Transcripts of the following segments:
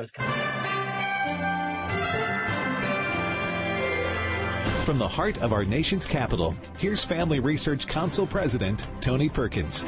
was. From the heart of our nation's capital, here's Family Research Council President Tony Perkins.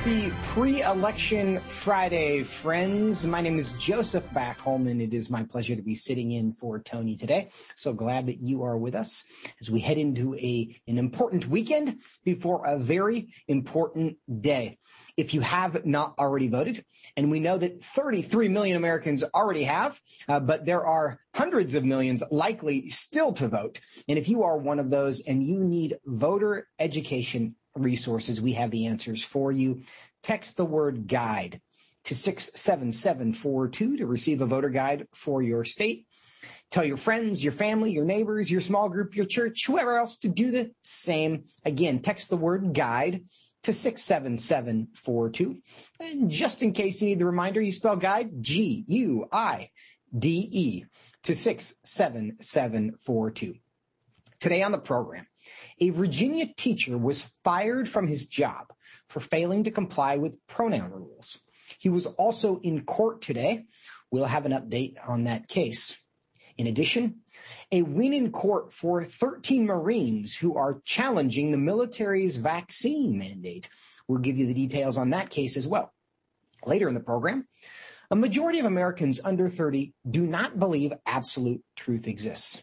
Happy pre-election Friday, friends. My name is Joseph Backholm, and it is my pleasure to be sitting in for Tony today. So glad that you are with us as we head into a an important weekend before a very important day. If you have not already voted, and we know that 33 million Americans already have, uh, but there are hundreds of millions likely still to vote. And if you are one of those and you need voter education resources, we have the answers for you. Text the word guide to 67742 to receive a voter guide for your state. Tell your friends, your family, your neighbors, your small group, your church, whoever else to do the same. Again, text the word guide to 67742. And just in case you need the reminder, you spell guide G U I D E to 67742. Today on the program, a Virginia teacher was fired from his job for failing to comply with pronoun rules. He was also in court today. We'll have an update on that case. In addition, a win in court for 13 Marines who are challenging the military's vaccine mandate. We'll give you the details on that case as well. Later in the program, a majority of Americans under 30 do not believe absolute truth exists.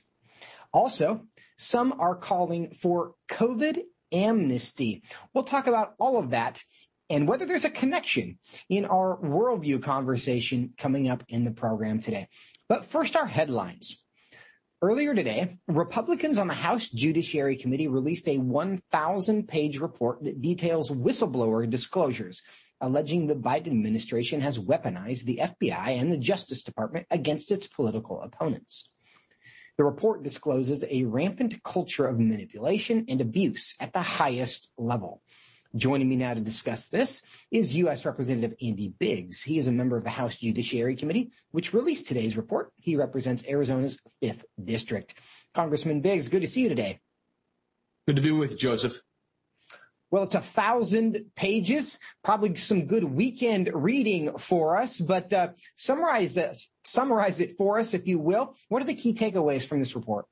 Also, some are calling for COVID amnesty. We'll talk about all of that and whether there's a connection in our worldview conversation coming up in the program today. But first, our headlines. Earlier today, Republicans on the House Judiciary Committee released a 1,000 page report that details whistleblower disclosures alleging the Biden administration has weaponized the FBI and the Justice Department against its political opponents. The report discloses a rampant culture of manipulation and abuse at the highest level. Joining me now to discuss this is U.S. Representative Andy Biggs. He is a member of the House Judiciary Committee, which released today's report. He represents Arizona's 5th District. Congressman Biggs, good to see you today. Good to be with you, Joseph. Well, it's a thousand pages, probably some good weekend reading for us, but uh, summarize this, summarize it for us, if you will. What are the key takeaways from this report?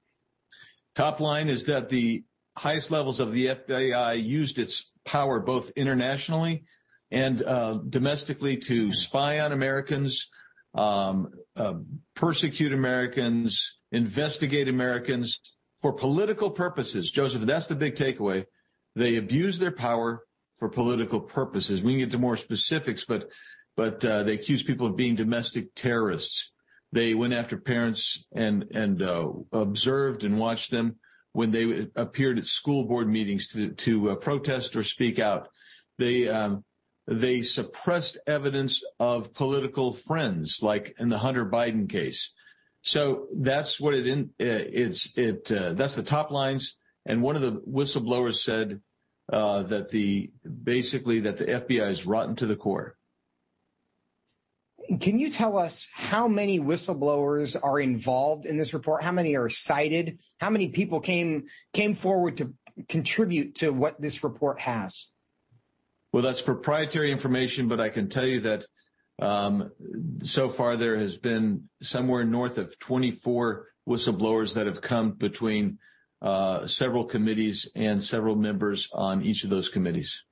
Top line is that the highest levels of the FBI used its power both internationally and uh, domestically to spy on Americans, um, uh, persecute Americans, investigate Americans for political purposes. Joseph, that's the big takeaway. They abuse their power for political purposes. We can get to more specifics, but but uh, they accuse people of being domestic terrorists. They went after parents and and uh, observed and watched them when they appeared at school board meetings to to uh, protest or speak out. They um, they suppressed evidence of political friends, like in the Hunter Biden case. So that's what it in, uh, it's it uh, that's the top lines. And one of the whistleblowers said uh, that the basically that the FBI is rotten to the core. Can you tell us how many whistleblowers are involved in this report? How many are cited? How many people came came forward to contribute to what this report has? Well, that's proprietary information, but I can tell you that um, so far there has been somewhere north of 24 whistleblowers that have come between several committees and several members on each of those committees.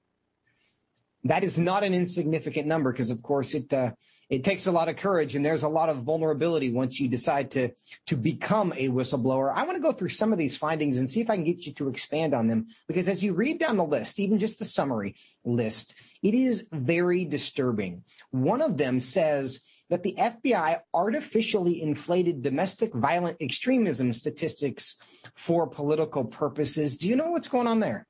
That is not an insignificant number because, of course, it uh, it takes a lot of courage and there's a lot of vulnerability once you decide to to become a whistleblower. I want to go through some of these findings and see if I can get you to expand on them because as you read down the list, even just the summary list, it is very disturbing. One of them says that the FBI artificially inflated domestic violent extremism statistics for political purposes. Do you know what's going on there?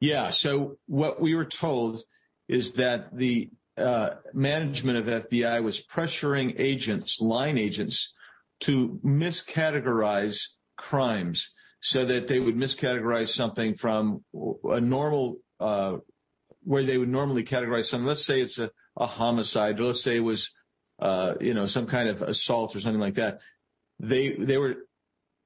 Yeah. So what we were told is that the uh, management of FBI was pressuring agents, line agents, to miscategorize crimes so that they would miscategorize something from a normal, uh, where they would normally categorize something. Let's say it's a, a homicide, let's say it was, uh, you know, some kind of assault or something like that. They they were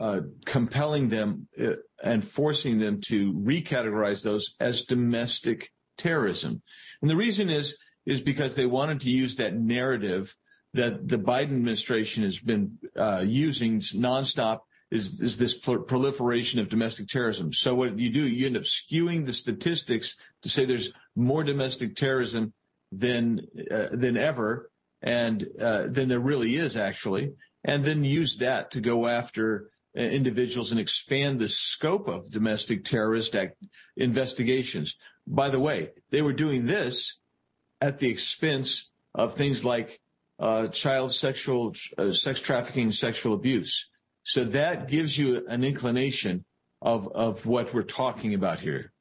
uh, compelling them uh, and forcing them to recategorize those as domestic terrorism. And the reason is is because they wanted to use that narrative that the Biden administration has been uh, using nonstop is, is this proliferation of domestic terrorism. So what you do, you end up skewing the statistics to say there's more domestic terrorism than uh, than ever, and uh, than there really is actually, and then use that to go after uh, individuals and expand the scope of domestic terrorist act investigations. By the way, they were doing this at the expense of things like uh, child sexual uh, sex trafficking, sexual abuse. So that gives you an inclination of of what we're talking about here.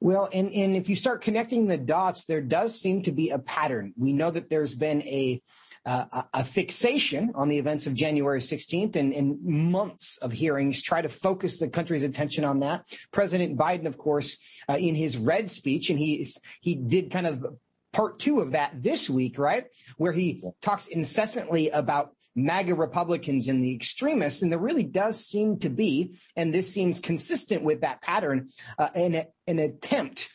Well, and, and if you start connecting the dots, there does seem to be a pattern. We know that there's been a uh, a fixation on the events of January 16th and, and, months of hearings try to focus the country's attention on that. President Biden, of course, uh, in his red speech, and he he did kind of part two of that this week, right? Where he talks incessantly about MAGA Republicans and the extremists. And there really does seem to be, and this seems consistent with that pattern, uh, an, an attempt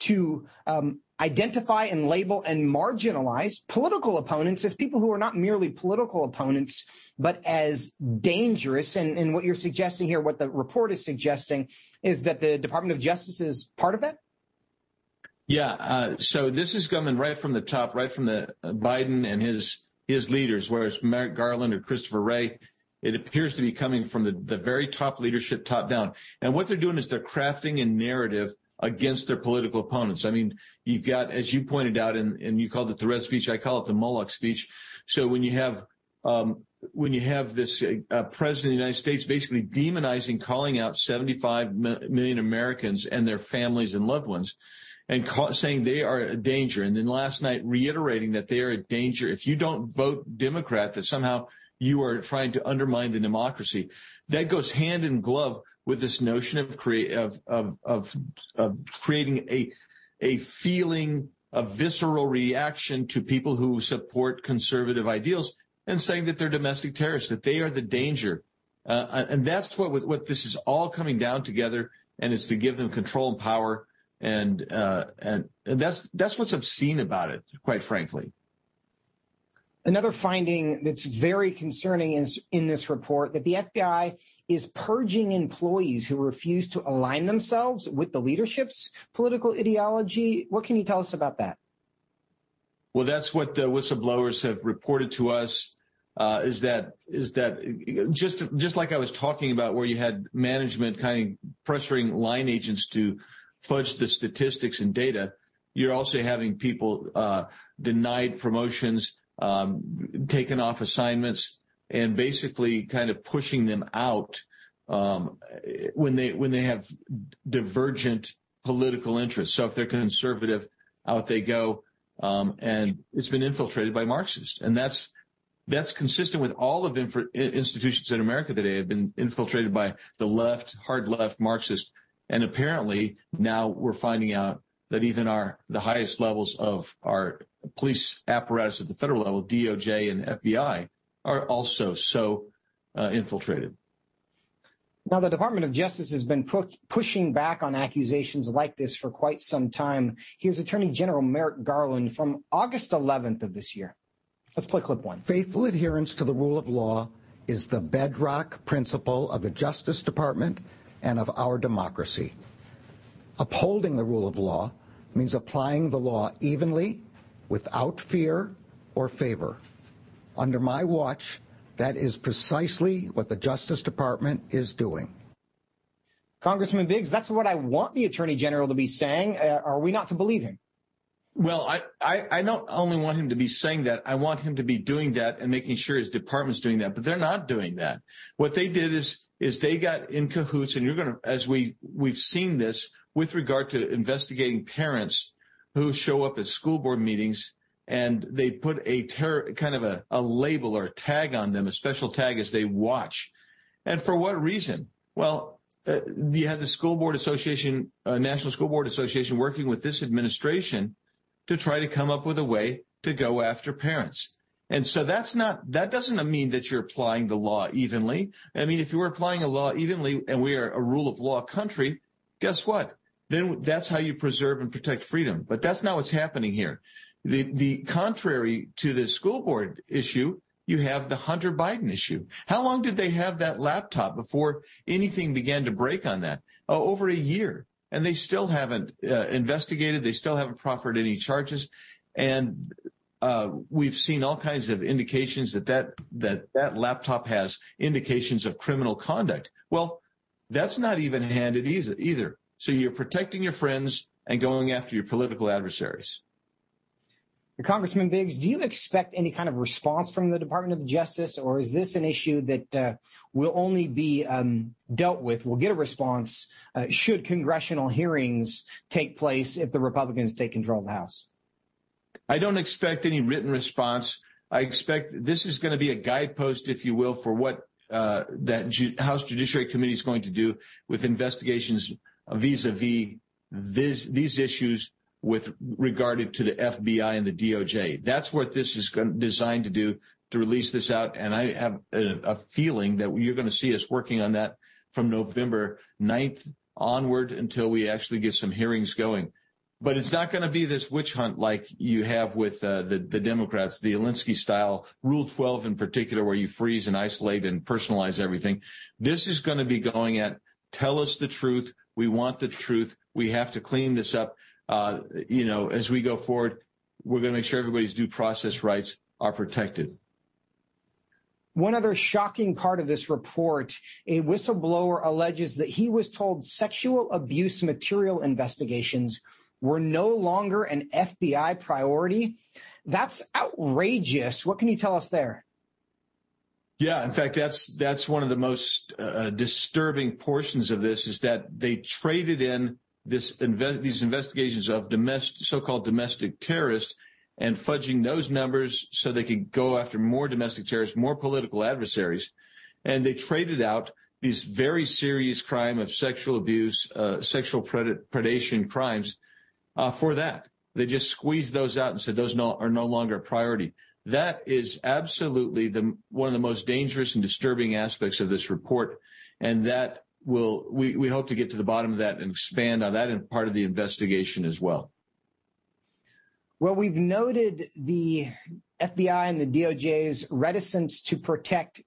to um, identify and label and marginalize political opponents as people who are not merely political opponents, but as dangerous. And, and what you're suggesting here, what the report is suggesting, is that the Department of Justice is part of that? Yeah. Uh, so this is coming right from the top, right from the uh, Biden and his his leaders, whereas Merrick Garland or Christopher Wray, it appears to be coming from the, the very top leadership, top down. And what they're doing is they're crafting a narrative against their political opponents. I mean, you've got, as you pointed out, and, and you called it the red speech, I call it the Moloch speech. So when you have um, when you have this uh, president of the United States basically demonizing, calling out 75 million Americans and their families and loved ones, and call, saying they are a danger. And then last night reiterating that they are a danger. If you don't vote Democrat, that somehow you are trying to undermine the democracy. That goes hand in glove with this notion of create of of of, of creating a a feeling a visceral reaction to people who support conservative ideals and saying that they're domestic terrorists, that they are the danger. Uh, and that's what what this is all coming down together, and it's to give them control and power and uh, and that's that's what's obscene about it, quite frankly. Another finding that's very concerning is in this report that the FBI is purging employees who refuse to align themselves with the leadership's political ideology. What can you tell us about that? Well, that's what the whistleblowers have reported to us. Uh, is that is that just just like I was talking about, where you had management kind of pressuring line agents to fudge the statistics and data, you're also having people uh, denied promotions, um, taken off assignments, and basically kind of pushing them out um, when they when they have divergent political interests. So if they're conservative, out they go, um, and it's been infiltrated by Marxists, and that's that's consistent with all of institutions in America today have been infiltrated by the left, hard left Marxist and apparently now we're finding out that even our the highest levels of our police apparatus at the federal level, DOJ and FBI, are also so uh, infiltrated. Now, the Department of Justice has been pu- pushing back on accusations like this for quite some time. Here's Attorney General Merrick Garland from August 11th of this year. Let's play clip one. Faithful adherence to the rule of law is the bedrock principle of the Justice Department and of our democracy. Upholding the rule of law means applying the law evenly, without fear or favor. Under my watch, that is precisely what the Justice Department is doing. Congressman Biggs, that's what I want the Attorney General to be saying. Uh, are we not to believe him? Well, I, I, I, don't only want him to be saying that, I want him to be doing that and making sure his department's doing that, but they're not doing that. What they did is is they got in cahoots, and you're going to, as we we've seen this with regard to investigating parents who show up at school board meetings and they put a ter- kind of a, a label or a tag on them, a special tag as they watch. And for what reason? Well, uh, you had the school board association, uh, National School Board Association working with this administration to try to come up with a way to go after parents. And so that's not, that doesn't mean that you're applying the law evenly. I mean, if you were applying a law evenly and we are a rule of law country, guess what? then that's how you preserve and protect freedom. But that's not what's happening here. The, the contrary to the school board issue, you have the Hunter Biden issue. How long did they have that laptop before anything began to break on that? Oh, over a year. And they still haven't uh, investigated. They still haven't proffered any charges. And uh, we've seen all kinds of indications that that, that that laptop has indications of criminal conduct. Well, that's not even handed either. So you're protecting your friends and going after your political adversaries. Congressman Biggs, do you expect any kind of response from the Department of Justice, or is this an issue that uh, will only be um, dealt with, will get a response uh, should congressional hearings take place if the Republicans take control of the House? I don't expect any written response. I expect this is going to be a guidepost, if you will, for what uh, that Ju- House Judiciary Committee is going to do with investigations vis-a-vis this, these issues with regard to the FBI and the DOJ. That's what this is designed to do to release this out. And I have a, a feeling that you're going to see us working on that from November 9th onward until we actually get some hearings going. But it's not going to be this witch hunt like you have with uh, the, the Democrats, the Alinsky style, Rule 12 in particular, where you freeze and isolate and personalize everything. This is going to be going at tell us the truth. We want the truth. We have to clean this up uh, you know, as we go forward, we're going to make sure everybody's due process rights are protected. One other shocking part of this report, a whistleblower alleges that he was told sexual abuse material investigations were no longer an FBI priority. That's outrageous. What can you tell us there? Yeah, in fact, that's that's one of the most uh, disturbing portions of this is that they traded in this inve- these investigations of domestic, so-called domestic terrorists and fudging those numbers so they could go after more domestic terrorists, more political adversaries. And they traded out these very serious crime of sexual abuse, uh, sexual pred- predation crimes Uh, for that. They just squeezed those out and said those no, are no longer a priority. That is absolutely the, one of the most dangerous and disturbing aspects of this report. And that will we, we hope to get to the bottom of that and expand on that and part of the investigation as well. Well, we've noted the FBI and the DOJ's reticence to protect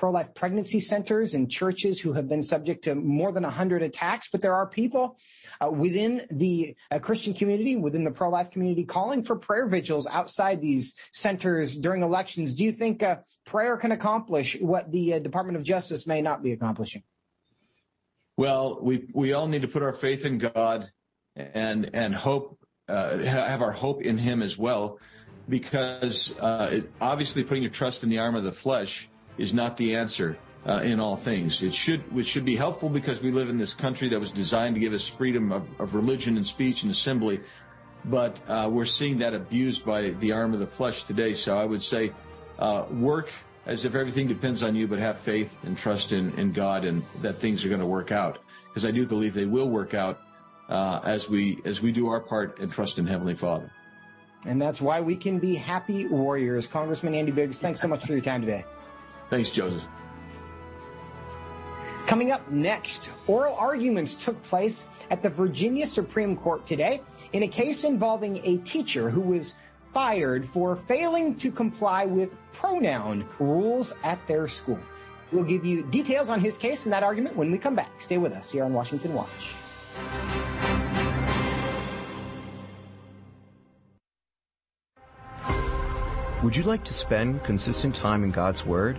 pro-life pregnancy centers and churches who have been subject to more than 100 attacks. But there are people uh, within the uh, Christian community, within the pro-life community, calling for prayer vigils outside these centers during elections. Do you think uh, prayer can accomplish what the uh, Department of Justice may not be accomplishing? Well, we we all need to put our faith in God and and hope uh, have our hope in Him as well, because uh, it, obviously putting your trust in the arm of the flesh is not the answer uh, in all things. It should it should be helpful because we live in this country that was designed to give us freedom of, of religion and speech and assembly, but uh, we're seeing that abused by the arm of the flesh today. So I would say, uh, work as if everything depends on you, but have faith and trust in, in God and that things are going to work out. Because I do believe they will work out uh, as we as we do our part and trust in Heavenly Father. And that's why we can be happy warriors. Congressman Andy Biggs, thanks so much for your time today. Thanks, Joseph. Coming up next, oral arguments took place at the Virginia Supreme Court today in a case involving a teacher who was fired for failing to comply with pronoun rules at their school. We'll give you details on his case and that argument when we come back. Stay with us here on Washington Watch. Would you like to spend consistent time in God's Word?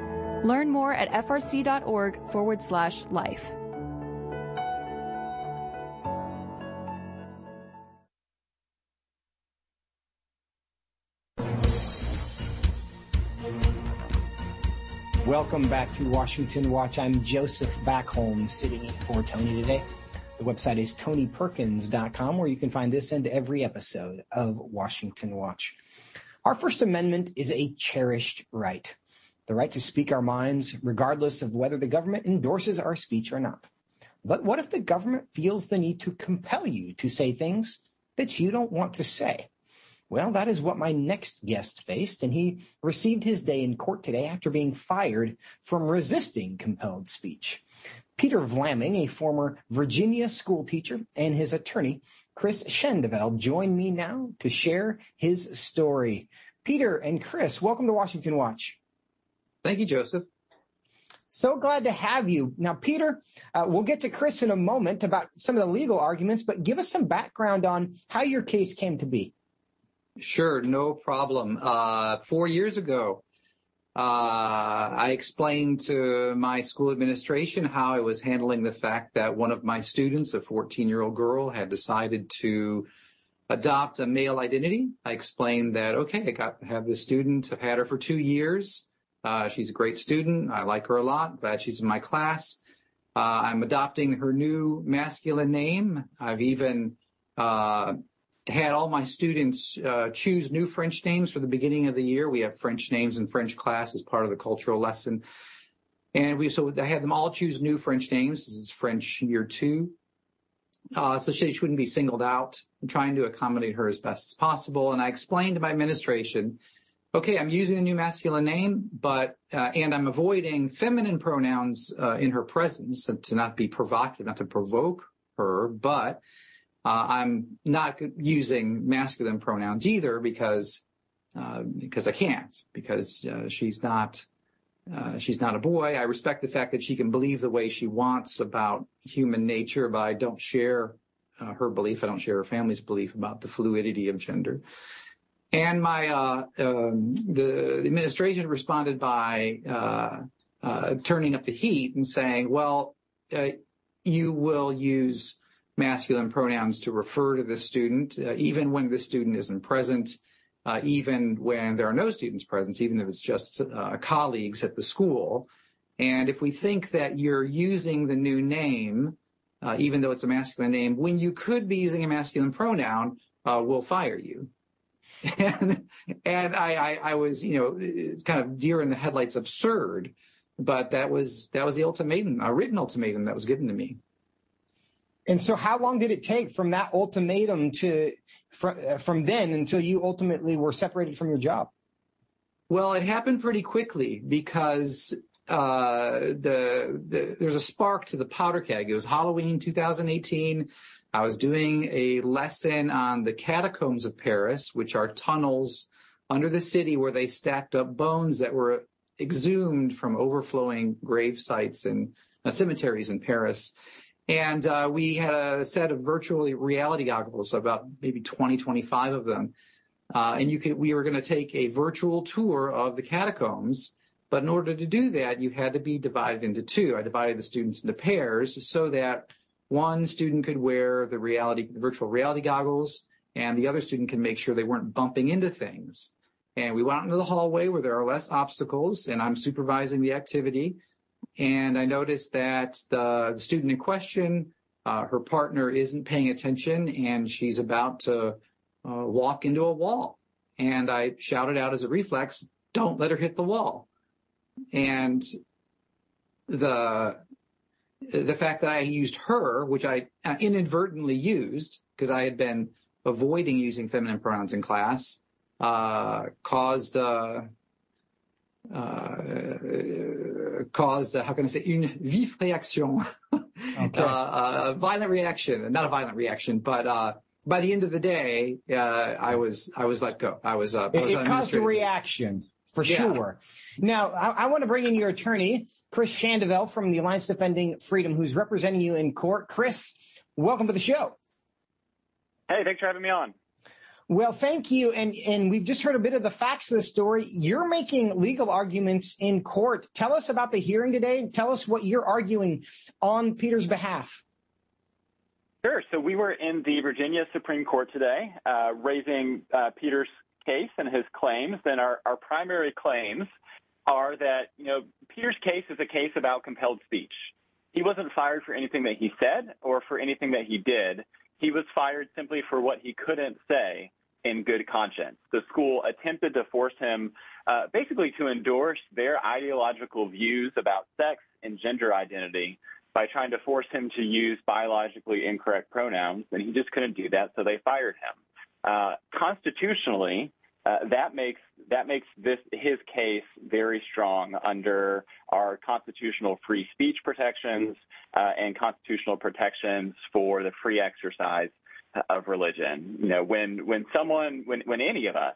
Learn more at frc.org forward slash life. Welcome back to Washington Watch. I'm Joseph Backholm sitting in for Tony today. The website is tonyperkins.com where you can find this and every episode of Washington Watch. Our First Amendment is a cherished right the right to speak our minds, regardless of whether the government endorses our speech or not. But what if the government feels the need to compel you to say things that you don't want to say? Well, that is what my next guest faced, and he received his day in court today after being fired from resisting compelled speech. Peter Vlaming, a former Virginia school teacher, and his attorney, Chris Schandevel, join me now to share his story. Peter and Chris, welcome to Washington Watch. Thank you, Joseph. So glad to have you. Now, Peter, uh, we'll get to Chris in a moment about some of the legal arguments, but give us some background on how your case came to be. Sure, no problem. Uh, four years ago, uh, I explained to my school administration how I was handling the fact that one of my students, a 14 year old girl, had decided to adopt a male identity. I explained that, okay, I got have this student. I've had her for two years. Uh, she's a great student. I like her a lot. Glad she's in my class. Uh, I'm adopting her new masculine name. I've even uh, had all my students uh, choose new French names for the beginning of the year. We have French names in French class as part of the cultural lesson. And we so I had them all choose new French names. This is French year two. Uh, so she, she wouldn't be singled out. I'm trying to accommodate her as best as possible. And I explained to my administration okay, I'm using the new masculine name, but uh, and I'm avoiding feminine pronouns uh, in her presence to not be provocative, not to provoke her, but uh, I'm not using masculine pronouns either because uh, because I can't because uh, she's not. Uh, she's not a boy. I respect the fact that she can believe the way she wants about human nature, but I don't share her belief. I don't share her family's belief about the fluidity of gender. And my uh, um, the, the, administration responded by uh, uh, turning up the heat and saying, "Well, uh, you will use masculine pronouns to refer to the student, uh, even when the student isn't present, uh, even when there are no students present, even if it's just colleagues at the school. And if we think that you're using the new name, even though it's a masculine name, when you could be using a masculine pronoun, we'll fire you." And and I, I, I was you know kind of deer in the headlights absurd, but that was that was the ultimatum, a written ultimatum that was given to me. And so, how long did it take from that ultimatum to from, from then until you ultimately were separated from your job? Well, it happened pretty quickly because uh, the, the there's a spark to the powder keg. It was Halloween 2018. I was doing a lesson on the catacombs of Paris, which are tunnels under the city where they stacked up bones that were exhumed from overflowing grave sites and uh, cemeteries in Paris. And uh, we had a set of virtual reality goggles, about maybe 20, 25 of them. Uh, and you could, we were going to take a virtual tour of the catacombs. But in order to do that, you had to be divided into two. I divided the students into pairs so that one student could wear the reality, virtual reality goggles, and the other student can make sure they weren't bumping into things. And we went out into the hallway where there are less obstacles, and I'm supervising the activity. And I noticed that the, the student in question, uh, her partner isn't paying attention, and she's about to uh, walk into a wall. And I shouted out as a reflex, "Don't let her hit the wall." And the the fact that I used her, which I uh, inadvertently used because I had been avoiding using feminine pronouns in class, uh, caused uh, uh, caused how can I say une vive réaction, okay. Uh, a violent reaction, not a violent reaction, but by the end of the day, I was I was let go. I was. Uh, it, it caused a reaction for yeah. sure. Now, I, I, want to bring in your attorney, Chris Schandevel from the Alliance Defending Freedom, who's representing you in court. Chris, welcome to the show. Hey, thanks for having me on. Well, thank you. And, and we've just heard a bit of the facts of the story. You're making legal arguments in court. Tell us about the hearing today. Tell us what you're arguing on Peter's behalf. Sure. So we were in the Virginia Supreme Court today, uh, raising uh, Peter's case and his claims. then our, our primary claims are that, you know, Peter's case is a case about compelled speech. He wasn't fired for anything that he said or for anything that he did. He was fired simply for what he couldn't say in good conscience. The school attempted to force him uh, basically to endorse their ideological views about sex and gender identity by trying to force him to use biologically incorrect pronouns, and he just couldn't do that, so they fired him. Uh, constitutionally, uh, that makes that makes this his case very strong under our constitutional free speech protections uh, and constitutional protections for the free exercise of religion. You know, when when someone, when when any of us,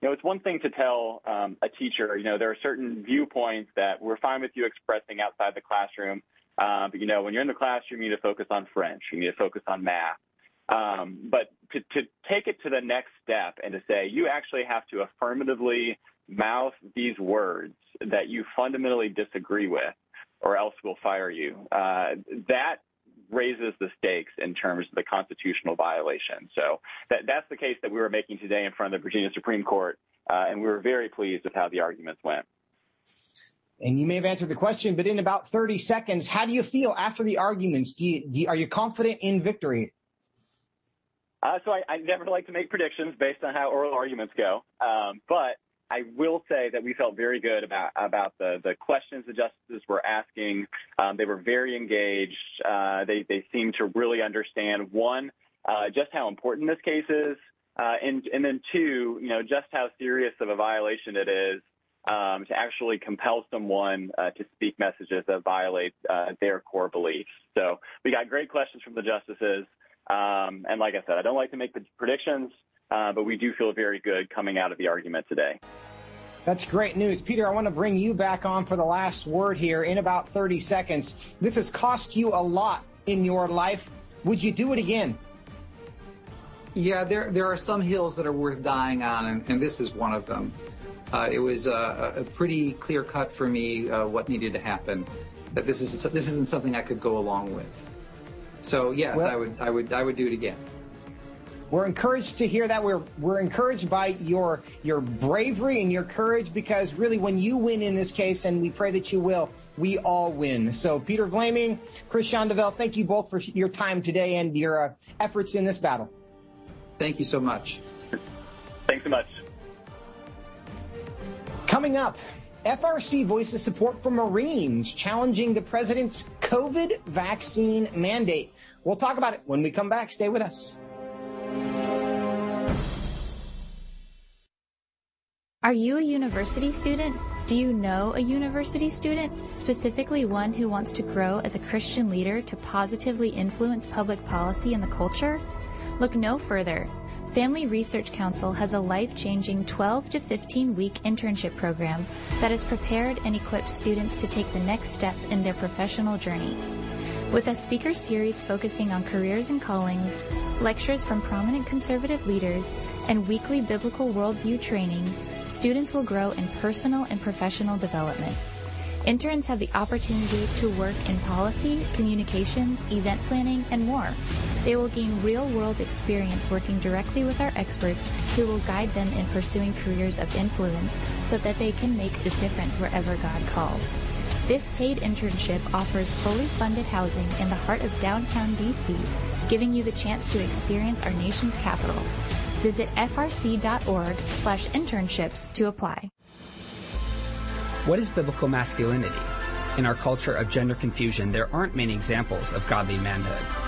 you know, it's one thing to tell um, a teacher, you know, there are certain viewpoints that we're fine with you expressing outside the classroom, uh, but you know, when you're in the classroom, you need to focus on French, you need to focus on math. Um, but to, to take it to the next step and to say you actually have to affirmatively mouth these words that you fundamentally disagree with, or else we'll fire you. Uh, that raises the stakes in terms of the constitutional violation. So that, that's the case that we were making today in front of the Virginia Supreme Court, uh, and we were very pleased with how the arguments went. And you may have answered the question, but in about 30 seconds, how do you feel after the arguments? Do you, do you, are you confident in victory? Uh, so I, I, never like to make predictions based on how oral arguments go, um, but I will say that we felt very good about about the the questions the justices were asking. Um, they were very engaged. Uh, they they seemed to really understand one uh, just how important this case is, uh, and and then two, you know, just how serious of a violation it is um, to actually compel someone uh, to speak messages that violate uh, their core beliefs. So we got great questions from the justices, um, and like I said, I don't like to make the predictions. Uh, but we do feel very good coming out of the argument today. That's great news. Peter, I want to bring you back on for the last word here in about 30 seconds. This has cost you a lot in your life. Would you do it again? Yeah, there, there are some hills that are worth dying on, and, and this is one of them. Uh, it was uh, a pretty clear cut for me uh, what needed to happen. That this is this isn't something I could go along with. So yes, well, I would I would I would do it again. We're encouraged to hear that. We're we're encouraged by your your bravery and your courage because really when you win in this case, and we pray that you will, we all win. So Peter Vlaming, Chris Schandevel, thank you both for your time today and your uh, efforts in this battle. Thank you so much. Thanks so much. Coming up, FRC voices support for Marines challenging the president's COVID vaccine mandate. We'll talk about it when we come back. Stay with us. Are you a university student? Do you know a university student, specifically one who wants to grow as a Christian leader to positively influence public policy and the culture? Look no further. Family Research Council has a life changing 12 to 15 week internship program that has prepared and equipped students to take the next step in their professional journey. With a speaker series focusing on careers and callings, lectures from prominent conservative leaders, and weekly biblical worldview training, students will grow in personal and professional development. Interns have the opportunity to work in policy, communications, event planning, and more. They will gain real world experience working directly with our experts who will guide them in pursuing careers of influence so that they can make a difference wherever God calls. This paid internship offers fully funded housing in the heart of downtown DC, giving you the chance to experience our nation's capital. Visit frc.org slash internships to apply. What is biblical masculinity? In our culture of gender confusion, there aren't many examples of godly manhood.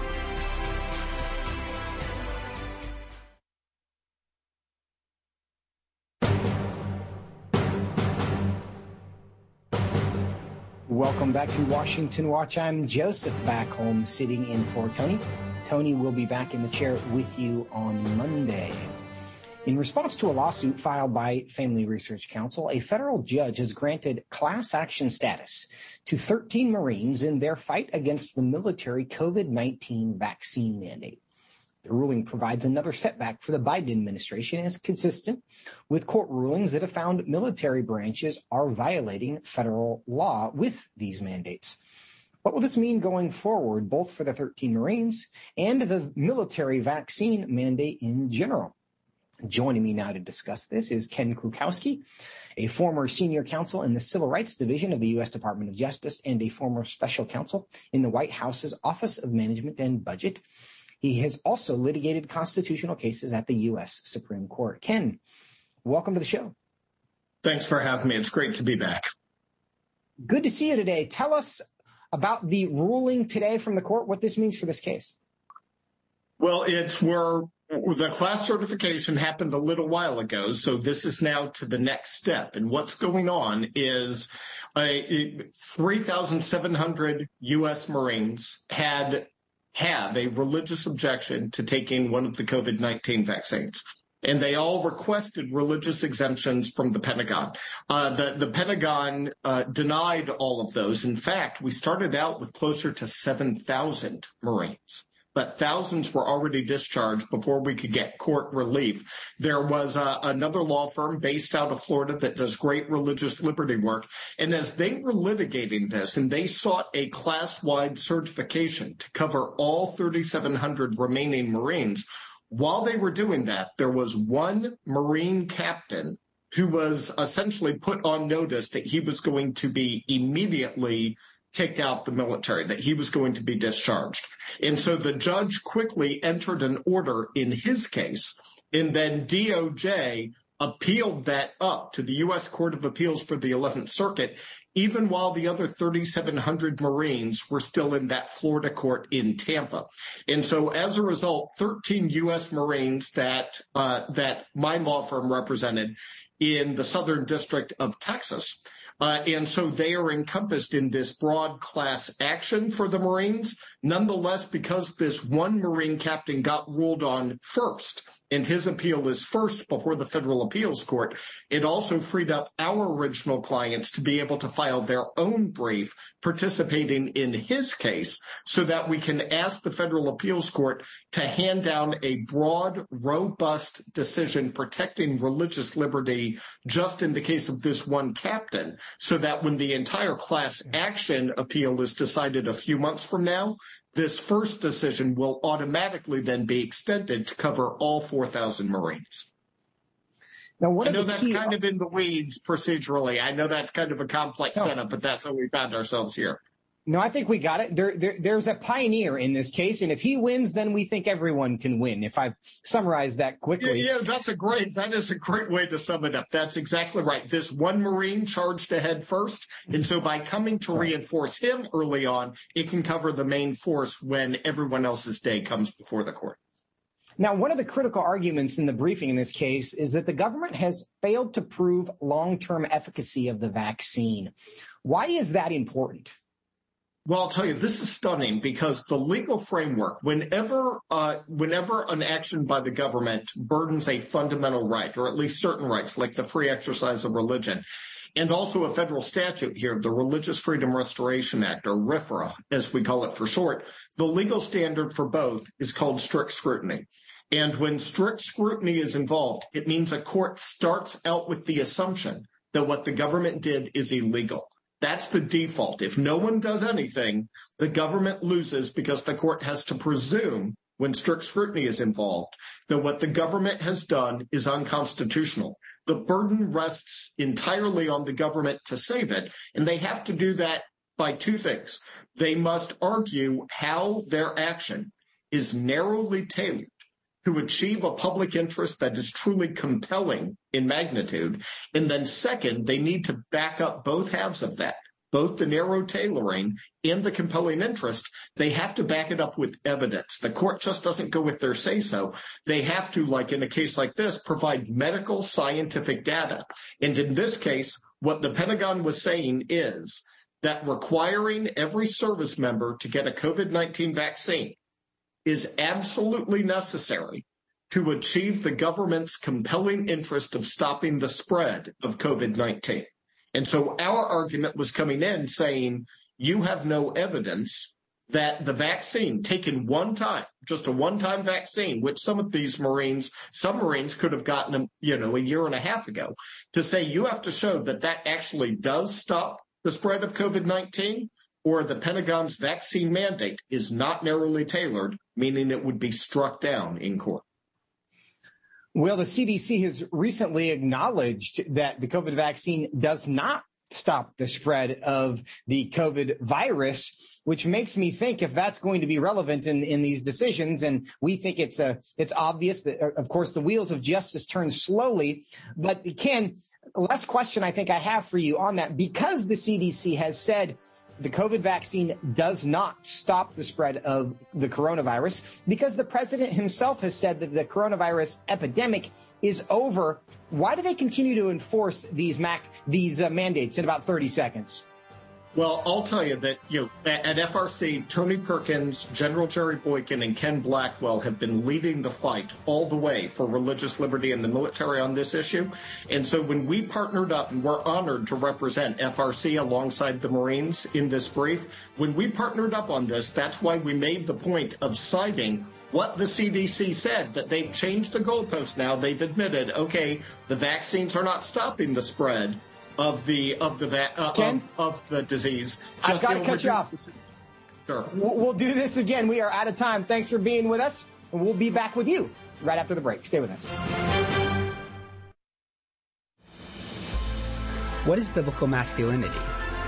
Welcome back to Washington Watch. I'm Joseph Backholm sitting in for Tony. Tony will be back in the chair with you on Monday. In response to a lawsuit filed by Family Research Council, a federal judge has granted class action status to 13 Marines in their fight against the military COVID 19 vaccine mandate. The ruling provides another setback for the Biden administration and is consistent with court rulings that have found military branches are violating federal law with these mandates. What will this mean going forward, both for the 13 Marines and the military vaccine mandate in general? Joining me now to discuss this is Ken Klukowski, a former senior counsel in the Civil Rights Division of the U.S. Department of Justice and a former special counsel in the White House's Office of Management and Budget. He has also litigated constitutional cases at the U.S. Supreme Court. Ken, welcome to the show. Thanks for having me. It's great to be back. Good to see you today. Tell us about the ruling today from the court, what this means for this case. Well, it's where the class certification happened a little while ago, so this is now to the next step. And what's going on is a 3,700 U.S. Marines had have a religious objection to taking one of the COVID 19 vaccines. And they all requested religious exemptions from the Pentagon. Uh, the, the Pentagon uh, denied all of those. In fact, we started out with closer to 7,000 Marines but thousands were already discharged before we could get court relief. There was uh, another law firm based out of Florida that does great religious liberty work. And as they were litigating this and they sought a class wide certification to cover all 3,700 remaining Marines, while they were doing that, there was one Marine captain who was essentially put on notice that he was going to be immediately kicked out the military, that he was going to be discharged. And so the judge quickly entered an order in his case, and then DOJ appealed that up to the U.S. Court of Appeals for the 11th Circuit, even while the other 3,700 Marines were still in that Florida court in Tampa. And so as a result, 13 U.S. Marines that, uh, that my law firm represented in the Southern District of Texas Uh, and so they are encompassed in this broad class action for the Marines. Nonetheless, because this one Marine captain got ruled on first, and his appeal is first before the federal appeals court, it also freed up our original clients to be able to file their own brief participating in his case so that we can ask the federal appeals court to hand down a broad, robust decision protecting religious liberty just in the case of this one captain so that when the entire class action appeal is decided a few months from now, this first decision will automatically then be extended to cover all 4,000 Marines. Now, what I know that's key... kind of in the weeds procedurally. I know that's kind of a complex no. setup, but that's how we found ourselves here. No, I think we got it. There, there, there's a pioneer in this case, and if he wins, then we think everyone can win. If I summarize that quickly, yeah, yeah, that's a great. That is a great way to sum it up. That's exactly right. This one Marine charged ahead first, and so by coming to reinforce him early on, it can cover the main force when everyone else's day comes before the court. Now, one of the critical arguments in the briefing in this case is that the government has failed to prove long-term efficacy of the vaccine. Why is that important? Well, I'll tell you, this is stunning because the legal framework, whenever uh, whenever an action by the government burdens a fundamental right, or at least certain rights, like the free exercise of religion, and also a federal statute here, the Religious Freedom Restoration Act, or RFRA, as we call it for short, the legal standard for both is called strict scrutiny. And when strict scrutiny is involved, it means a court starts out with the assumption that what the government did is illegal. That's the default. If no one does anything, the government loses because the court has to presume when strict scrutiny is involved that what the government has done is unconstitutional. The burden rests entirely on the government to save it, and they have to do that by two things. They must argue how their action is narrowly tailored to achieve a public interest that is truly compelling in magnitude. And then second, they need to back up both halves of that, both the narrow tailoring and the compelling interest. They have to back it up with evidence. The court just doesn't go with their say so. They have to, like in a case like this, provide medical scientific data. And in this case, what the Pentagon was saying is that requiring every service member to get a COVID-19 vaccine is absolutely necessary to achieve the government's compelling interest of stopping the spread of COVID 19. And so our argument was coming in saying, you have no evidence that the vaccine taken one time, just a one time vaccine, which some of these Marines, some Marines could have gotten, you know, a year and a half ago, to say you have to show that that actually does stop the spread of COVID 19 or the Pentagon's vaccine mandate is not narrowly tailored, meaning it would be struck down in court. Well, the CDC has recently acknowledged that the COVID vaccine does not stop the spread of the COVID virus, which makes me think if that's going to be relevant in, in these decisions, and we think it's a, it's obvious, but uh, of course the wheels of justice turn slowly. But Ken, last question I think I have for you on that, because the CDC has said the COVID vaccine does not stop the spread of the coronavirus because the president himself has said that the coronavirus epidemic is over. Why do they continue to enforce these MAC these uh, mandates in about 30 seconds? Well, I'll tell you that you know at FRC, Tony Perkins, General Jerry Boykin, and Ken Blackwell have been leading the fight all the way for religious liberty in the military on this issue. And so when we partnered up, and we're honored to represent FRC alongside the Marines in this brief, when we partnered up on this, that's why we made the point of citing what the CDC said that they've changed the goalpost now. They've admitted, okay, the vaccines are not stopping the spread of the of the va- uh, of, of, the disease. I've got to cut you off. Sure. We'll, we'll do this again. We are out of time. Thanks for being with us, and we'll be back with you right after the break. Stay with us. What is biblical masculinity?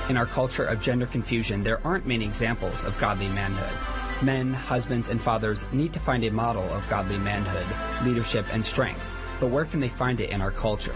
In our culture of gender confusion, there aren't many examples of godly manhood. Men, husbands, and fathers need to find a model of godly manhood, leadership, and strength. But where can they find it in our culture?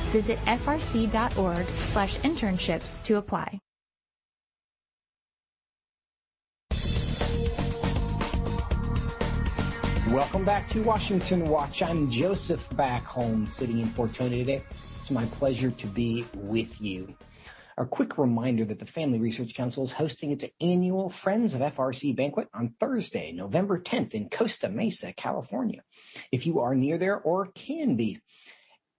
Visit frc.org slash internships to apply. Welcome back to Washington Watch. I'm Joseph Backholm sitting in Fort Tony today. It's my pleasure to be with you. A quick reminder that the Family Research Council is hosting its annual Friends of FRC banquet on Thursday, November 10th in Costa Mesa, California. If you are near there or can be,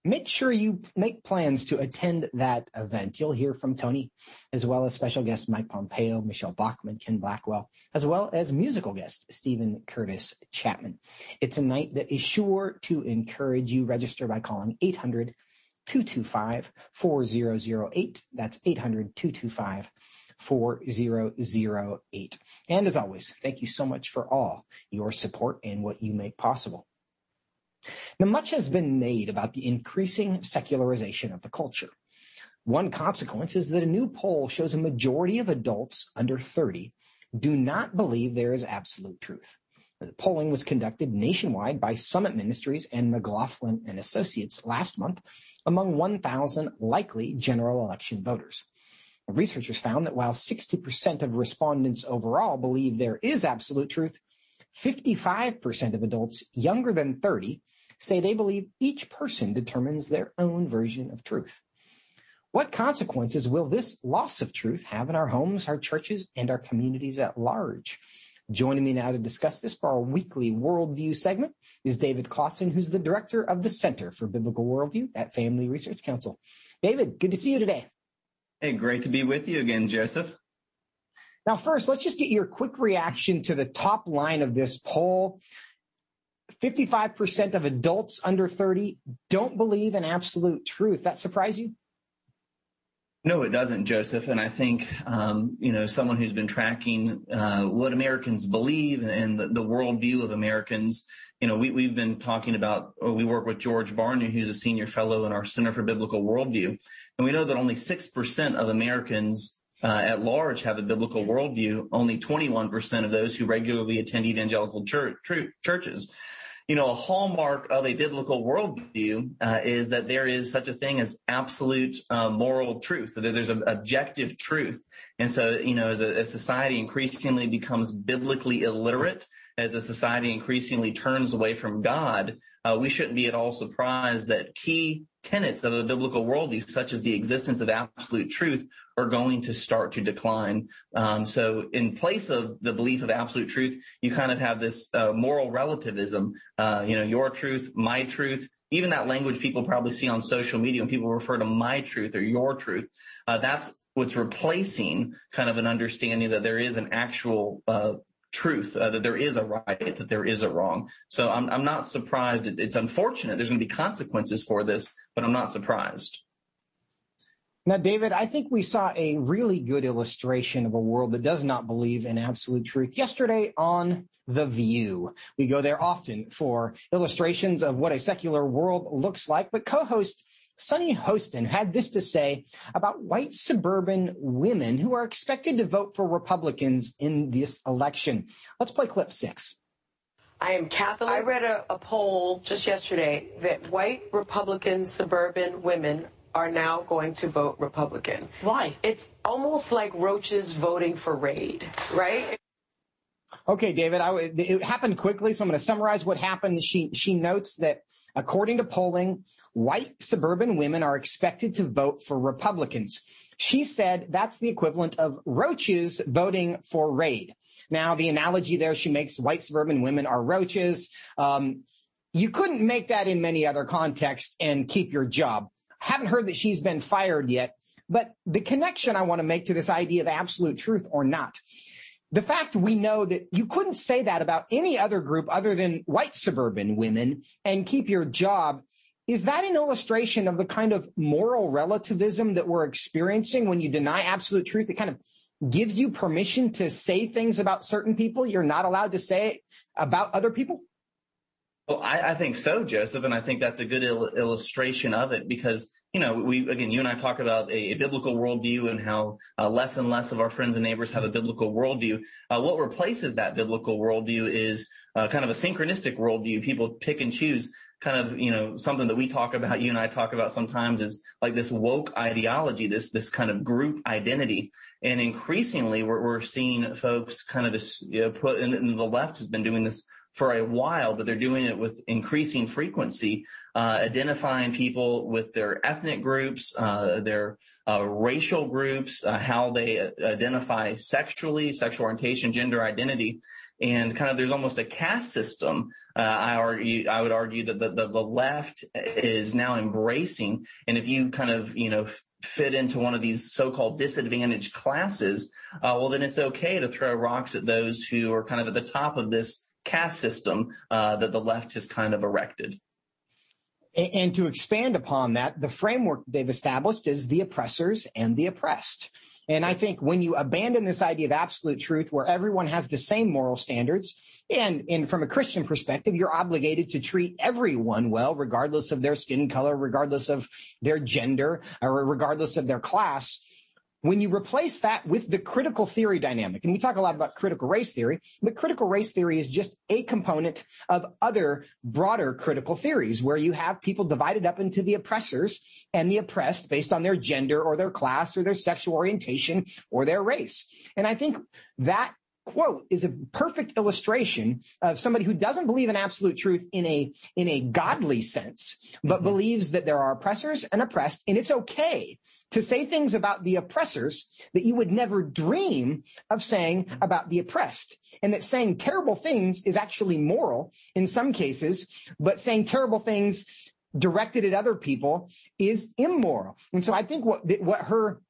make sure you make plans to attend that event. You'll hear from Tony, as well as special guests Mike Pompeo, Michelle Bachmann, Ken Blackwell, as well as musical guest Steven Curtis Chapman. It's a night that is sure to encourage you. Register by calling 800 225 4008. That's 800 225 4008. And as always, thank you so much for all your support and what you make possible. Now, much has been made about the increasing secularization of the culture. One consequence is that a new poll shows a majority of adults under 30 do not believe there is absolute truth. The polling was conducted nationwide by Summit Ministries and McLaughlin and Associates last month among 1,000 likely general election voters. Researchers found that while 60% of respondents overall believe there is absolute truth, 55% of adults younger than 30 say they believe each person determines their own version of truth. What consequences will this loss of truth have in our homes, our churches, and our communities at large? Joining me now to discuss this for our weekly worldview segment is David Closson, who's the director of the Center for Biblical Worldview at Family Research Council. David, good to see you today. Hey, great to be with you again, Joseph. Now, first, let's just get your quick reaction to the top line of this poll. 55% of adults under 30 don't believe in absolute truth. That surprise you? No, it doesn't, Joseph. And I think, um, you know, someone who's been tracking uh, what Americans believe and the, the worldview of Americans, you know, we, we've been talking about, we work with George Barna, who's a senior fellow in our Center for Biblical Worldview. And we know that only 6% of Americans uh, at large have a biblical worldview. Only 21% of those who regularly attend evangelical church, churches you know, a hallmark of a biblical worldview uh, is that there is such a thing as absolute uh, moral truth, that there's an objective truth. And so, you know, as a, a society increasingly becomes biblically illiterate, as a society increasingly turns away from God, uh, we shouldn't be at all surprised that key tenets of the biblical worldview, such as the existence of absolute truth, are going to start to decline. Um, so, in place of the belief of absolute truth, you kind of have this uh, moral relativism. Uh, you know, your truth, my truth. Even that language people probably see on social media when people refer to my truth or your truth. Uh, that's what's replacing kind of an understanding that there is an actual uh, truth, uh, that there is a right, that there is a wrong. So I'm, I'm not surprised. It's unfortunate. There's going to be consequences for this, but I'm not surprised. Now, David, I think we saw a really good illustration of a world that does not believe in absolute truth yesterday on The View. We go there often for illustrations of what a secular world looks like, but co-host Sunny Hostin had this to say about white suburban women who are expected to vote for Republicans in this election. Let's play clip six. I am Catholic. I read a, a poll just yesterday that white Republican suburban women are now going to vote Republican. Why? It's almost like roaches voting for Raid, right? Okay, David, I, it happened quickly, so I'm going to summarize what happened. She, she notes that according to polling, white suburban women are expected to vote for Republicans. She said that's the equivalent of roaches voting for Raid. Now, the analogy there she makes white suburban women are roaches. Um, you couldn't make that in many other contexts and keep your job. Haven't heard that she's been fired yet, but the connection I want to make to this idea of absolute truth or not. The fact we know that you couldn't say that about any other group other than white suburban women and keep your job is that an illustration of the kind of moral relativism that we're experiencing when you deny absolute truth? It kind of gives you permission to say things about certain people you're not allowed to say about other people? Well, I, I think so, Joseph, and I think that's a good il- illustration of it because you know, we again, you and I talk about a, a biblical worldview and how uh, less and less of our friends and neighbors have a biblical worldview. Uh, what replaces that biblical worldview is uh, kind of a synchronistic worldview. People pick and choose. Kind of, you know, something that we talk about, you and I talk about sometimes is like this woke ideology, this this kind of group identity. And increasingly, we're, we're seeing folks kind of you know, put, and the left has been doing this for a while, but they're doing it with increasing frequency, uh, identifying people with their ethnic groups, uh, their uh, racial groups, uh, how they identify sexually, sexual orientation, gender identity, and kind of there's almost a caste system. Uh, I argue, I would argue that the, the, the left is now embracing, and if you kind of you know fit into one of these so-called disadvantaged classes, uh, well then it's okay to throw rocks at those who are kind of at the top of this caste system uh, that the left has kind of erected. And to expand upon that, the framework they've established is the oppressors and the oppressed. And I think when you abandon this idea of absolute truth where everyone has the same moral standards, and, and from a Christian perspective, you're obligated to treat everyone well, regardless of their skin color, regardless of their gender, or regardless of their class, when you replace that with the critical theory dynamic, and we talk a lot about critical race theory, but critical race theory is just a component of other broader critical theories where you have people divided up into the oppressors and the oppressed based on their gender or their class or their sexual orientation or their race. And I think that quote is a perfect illustration of somebody who doesn't believe in absolute truth in a in a godly sense but mm-hmm. believes that there are oppressors and oppressed and it's okay to say things about the oppressors that you would never dream of saying mm-hmm. about the oppressed and that saying terrible things is actually moral in some cases but saying terrible things directed at other people is immoral and so i think what what her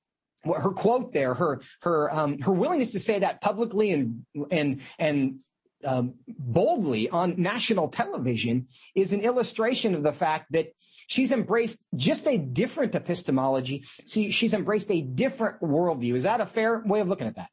her quote there, her her um, her willingness to say that publicly and and and um, boldly on national television is an illustration of the fact that she's embraced just a different epistemology. See, she's embraced a different worldview. Is that a fair way of looking at that?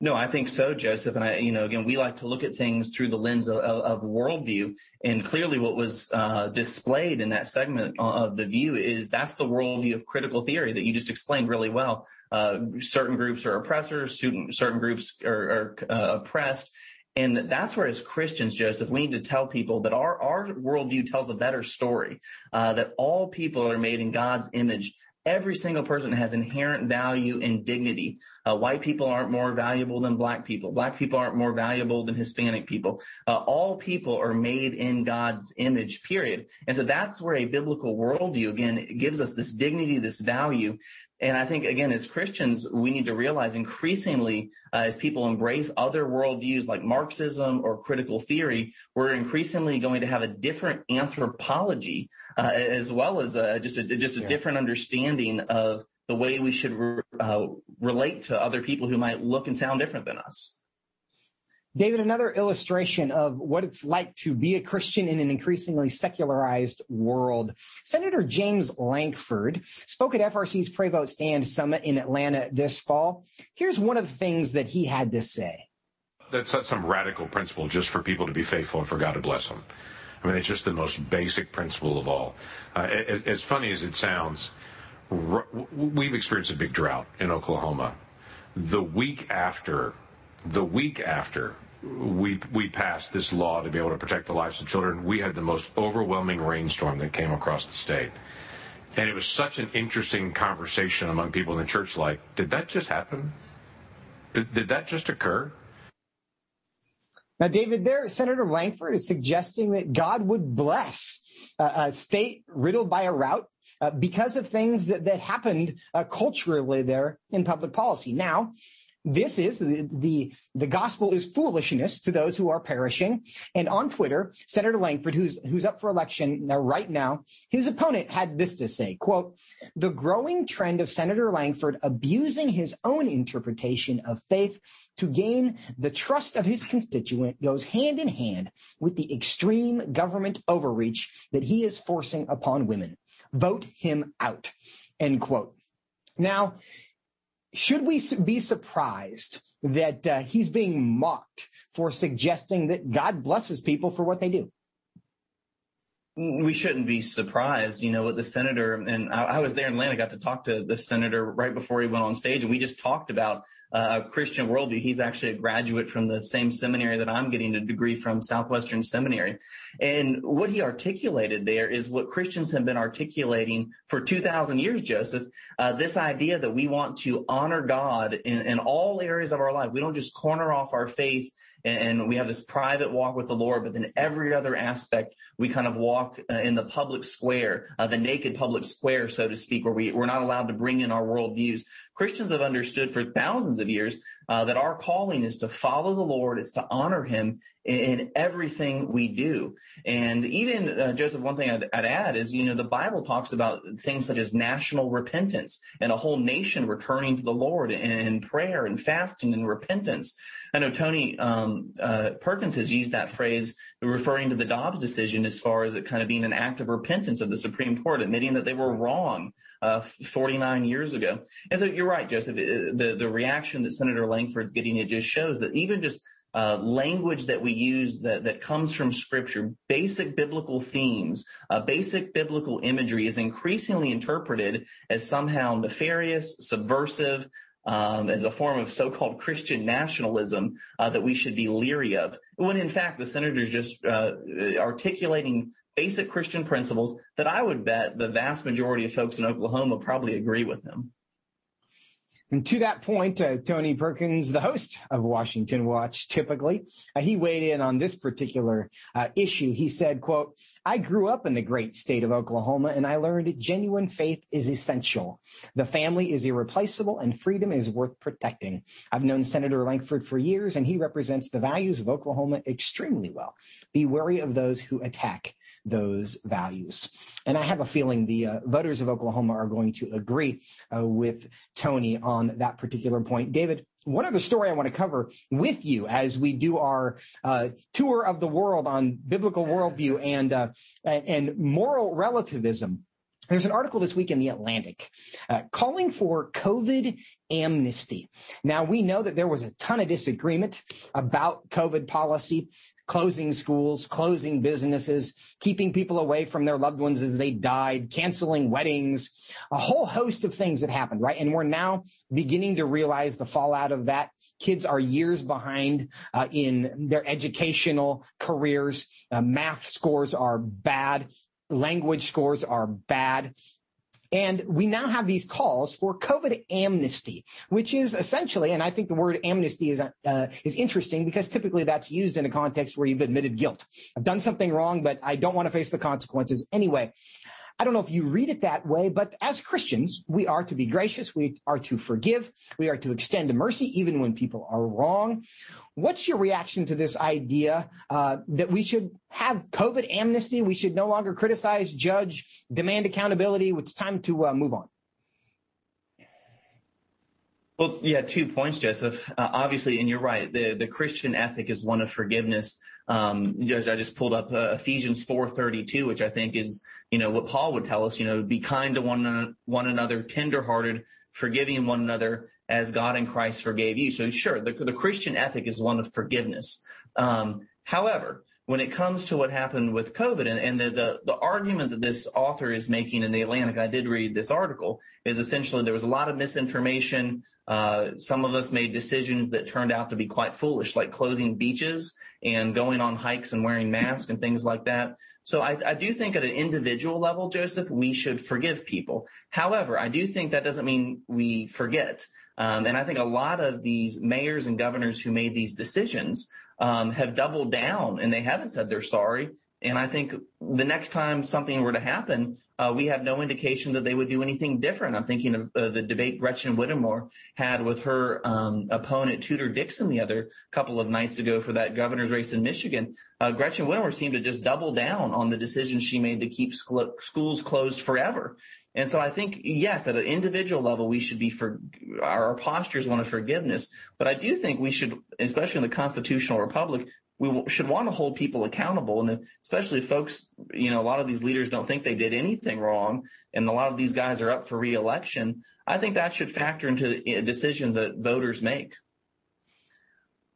No, I think so, Joseph. And I, you know, again, we like to look at things through the lens of, of, of worldview. And clearly what was uh, displayed in that segment of the view is that's the worldview of critical theory that you just explained really well. Uh, certain groups are oppressors, certain, certain groups are, are uh, oppressed. And that's where, as Christians, Joseph, we need to tell people that our, our worldview tells a better story, uh, that all people are made in God's image every single person has inherent value and dignity. Uh, white people aren't more valuable than black people. Black people aren't more valuable than Hispanic people. Uh, all people are made in God's image, period. And so that's where a biblical worldview, again, gives us this dignity, this value. And I think, again, as Christians, we need to realize increasingly uh, as people embrace other worldviews like Marxism or critical theory, we're increasingly going to have a different anthropology uh, as well as uh, just a, just a yeah. different understanding of the way we should re- uh, relate to other people who might look and sound different than us. David, another illustration of what it's like to be a Christian in an increasingly secularized world. Senator James Lankford spoke at FRC's Pray Vote Stand Summit in Atlanta this fall. Here's one of the things that he had to say. That's some radical principle just for people to be faithful and for God to bless them. I mean, it's just the most basic principle of all. Uh, as, funny as it sounds, we've experienced a big drought in Oklahoma. The week after, the week after we we passed this law to be able to protect the lives of children, we had the most overwhelming rainstorm that came across the state. And it was such an interesting conversation among people in the church like, did that just happen? Did, did that just occur? Now, David, there, Senator Lankford is suggesting that God would bless uh, a state riddled by a rout uh, because of things that, that happened uh, culturally there in public policy. Now, this is the, the, the gospel is foolishness to those who are perishing. And on Twitter, Senator Lankford, who's, who's up for election now, right now, his opponent had this to say, quote, the growing trend of Senator Lankford abusing his own interpretation of faith to gain the trust of his constituent goes hand in hand with the extreme government overreach that he is forcing upon women. Vote him out. End quote. Now, should we be surprised that uh, he's being mocked for suggesting that God blesses people for what they do? We shouldn't be surprised, you know, with the senator. And I, I, was there in Atlanta, got to talk to the senator right before he went on stage, and we just talked about uh, Christian worldview. He's actually a graduate from the same seminary that I'm getting a degree from, Southwestern Seminary. And what he articulated there is what Christians have been articulating for 2,000 years, Joseph. Uh, this idea that we want to honor God in, in all areas of our life. We don't just corner off our faith and we have this private walk with the Lord, but then every other aspect we kind of walk uh, in the public square, uh, the naked public square, so to speak, where we, we're not allowed to bring in our worldviews. Christians have understood for thousands of years uh, that our calling is to follow the Lord, it's to honor Him in, in everything we do. And even uh, Joseph, one thing I'd, I'd, add is, you know, the Bible talks about things such as national repentance and a whole nation returning to the Lord in prayer and fasting and repentance. I know Tony um, uh, Perkins has used that phrase referring to the Dobbs decision as far as it kind of being an act of repentance of the Supreme Court, admitting that they were wrong uh, 49 years ago. And so you're right, Joseph. The the reaction that Senator Lankford's getting it just shows that even just uh, language that we use that, that comes from scripture, basic biblical themes, uh, basic biblical imagery is increasingly interpreted as somehow nefarious, subversive, um, as a form of so-called Christian nationalism uh, that we should be leery of. When in fact the senator's just uh, articulating basic Christian principles that I would bet the vast majority of folks in Oklahoma probably agree with him. And to that point, uh, Tony Perkins, the host of Washington Watch, typically, uh, he weighed in on this particular uh, issue. He said, quote, I grew up in the great state of Oklahoma and I learned genuine faith is essential. The family is irreplaceable and freedom is worth protecting. I've known Senator Lankford for years and he represents the values of Oklahoma extremely well. Be wary of those who attack those values. And I have a feeling the uh, voters of Oklahoma are going to agree uh, with Tony on that particular point. David, one other story I want to cover with you as we do our uh, tour of the world on biblical worldview and uh, and moral relativism. There's an article this week in the Atlantic uh, calling for COVID amnesty. Now we know that there was a ton of disagreement about COVID policy closing schools, closing businesses, keeping people away from their loved ones as they died, canceling weddings, a whole host of things that happened, right? And we're now beginning to realize the fallout of that. Kids are years behind uh, in their educational careers. Uh, math scores are bad. Language scores are bad. And we now have these calls for COVID amnesty, which is essentially, and I think the word amnesty is, uh, is interesting because typically that's used in a context where you've admitted guilt. I've done something wrong, but I don't want to face the consequences anyway. I don't know if you read it that way, but as Christians, we are to be gracious. We are to forgive. We are to extend mercy even when people are wrong. What's your reaction to this idea uh, that we should have COVID amnesty? We should no longer criticize, judge, demand accountability. It's time to uh, move on. Well, yeah, two points, Joseph. Uh, obviously, and you're right. The the Christian ethic is one of forgiveness. Um, I just pulled up uh, Ephesians 4:32, which I think is, you know, what Paul would tell us. You know, be kind to one one another, tenderhearted, forgiving one another, as God in Christ forgave you. So, sure, the the Christian ethic is one of forgiveness. Um, however, when it comes to what happened with COVID and, and the, the, the argument that this author is making in the Atlantic, I did read this article, is essentially there was a lot of misinformation. Uh, some of us made decisions that turned out to be quite foolish, like closing beaches and going on hikes and wearing masks and things like that. So I, I do think at an individual level, Joseph, we should forgive people. However, I do think that doesn't mean we forget. Um, and I think a lot of these mayors and governors who made these decisions um, have doubled down and they haven't said they're sorry. And I think the next time something were to happen, uh, we have no indication that they would do anything different. I'm thinking of uh, the debate Gretchen Whitmer had with her um, opponent Tudor Dixon the other couple of nights ago for that governor's race in Michigan. Uh, Gretchen Whitmer seemed to just double down on the decision she made to keep schools closed forever. And so I think, yes, at an individual level, we should be for our postures one of forgiveness. But I do think we should, especially in the constitutional republic, we should want to hold people accountable. And especially if folks, you know, a lot of these leaders don't think they did anything wrong. And a lot of these guys are up for reelection. I think that should factor into a decision that voters make.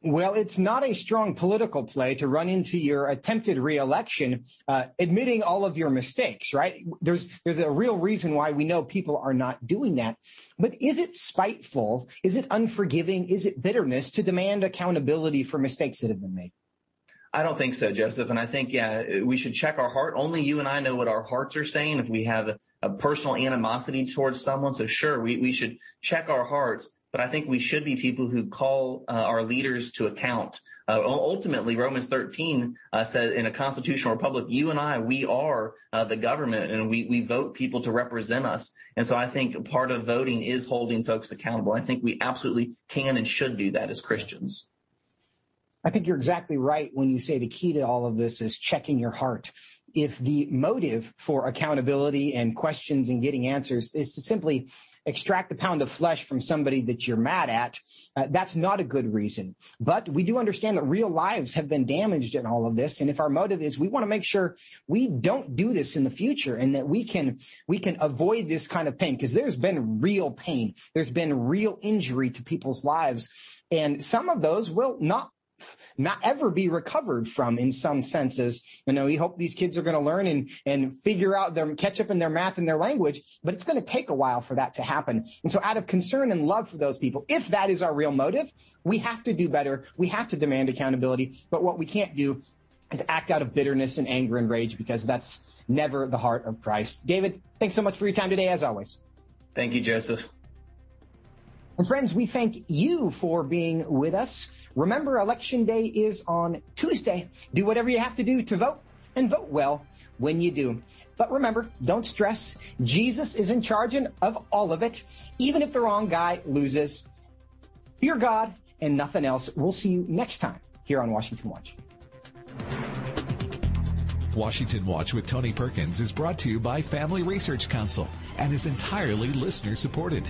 Well, it's not a strong political play to run into your attempted reelection, uh, admitting all of your mistakes, right? There's there's a real reason why we know people are not doing that. But is it spiteful? Is it unforgiving? Is it bitterness to demand accountability for mistakes that have been made? I don't think so, Joseph. And I think, yeah, we should check our heart. Only you and I know what our hearts are saying if we have a, a personal animosity towards someone. So sure, we, we should check our hearts but I think we should be people who call uh, our leaders to account. Uh, ultimately, Romans 13 uh, says in a constitutional republic, you and I, we are uh, the government and we, we vote people to represent us. And so I think part of voting is holding folks accountable. I think we absolutely can and should do that as Christians. I think you're exactly right when you say the key to all of this is checking your heart if the motive for accountability and questions and getting answers is to simply extract a pound of flesh from somebody that you're mad at, uh, that's not a good reason. But we do understand that real lives have been damaged in all of this. And if our motive is we want to make sure we don't do this in the future and that we can, we can avoid this kind of pain because there's been real pain. There's been real injury to people's lives. And some of those will not not ever be recovered from in some senses. You know, we hope these kids are going to learn and, and figure out their catch up in their math and their language, but it's going to take a while for that to happen. And so out of concern and love for those people, if that is our real motive, we have to do better. We have to demand accountability. But what we can't do is act out of bitterness and anger and rage because that's never the heart of Christ. David, thanks so much for your time today, as always. Thank you, Joseph. And friends, we thank you for being with us. Remember, election day is on Tuesday. Do whatever you have to do to vote and vote well when you do. But remember, don't stress. Jesus is in charge of all of it, even if the wrong guy loses. Fear God and nothing else. We'll see you next time here on Washington Watch. Washington Watch with Tony Perkins is brought to you by Family Research Council and is entirely listener supported.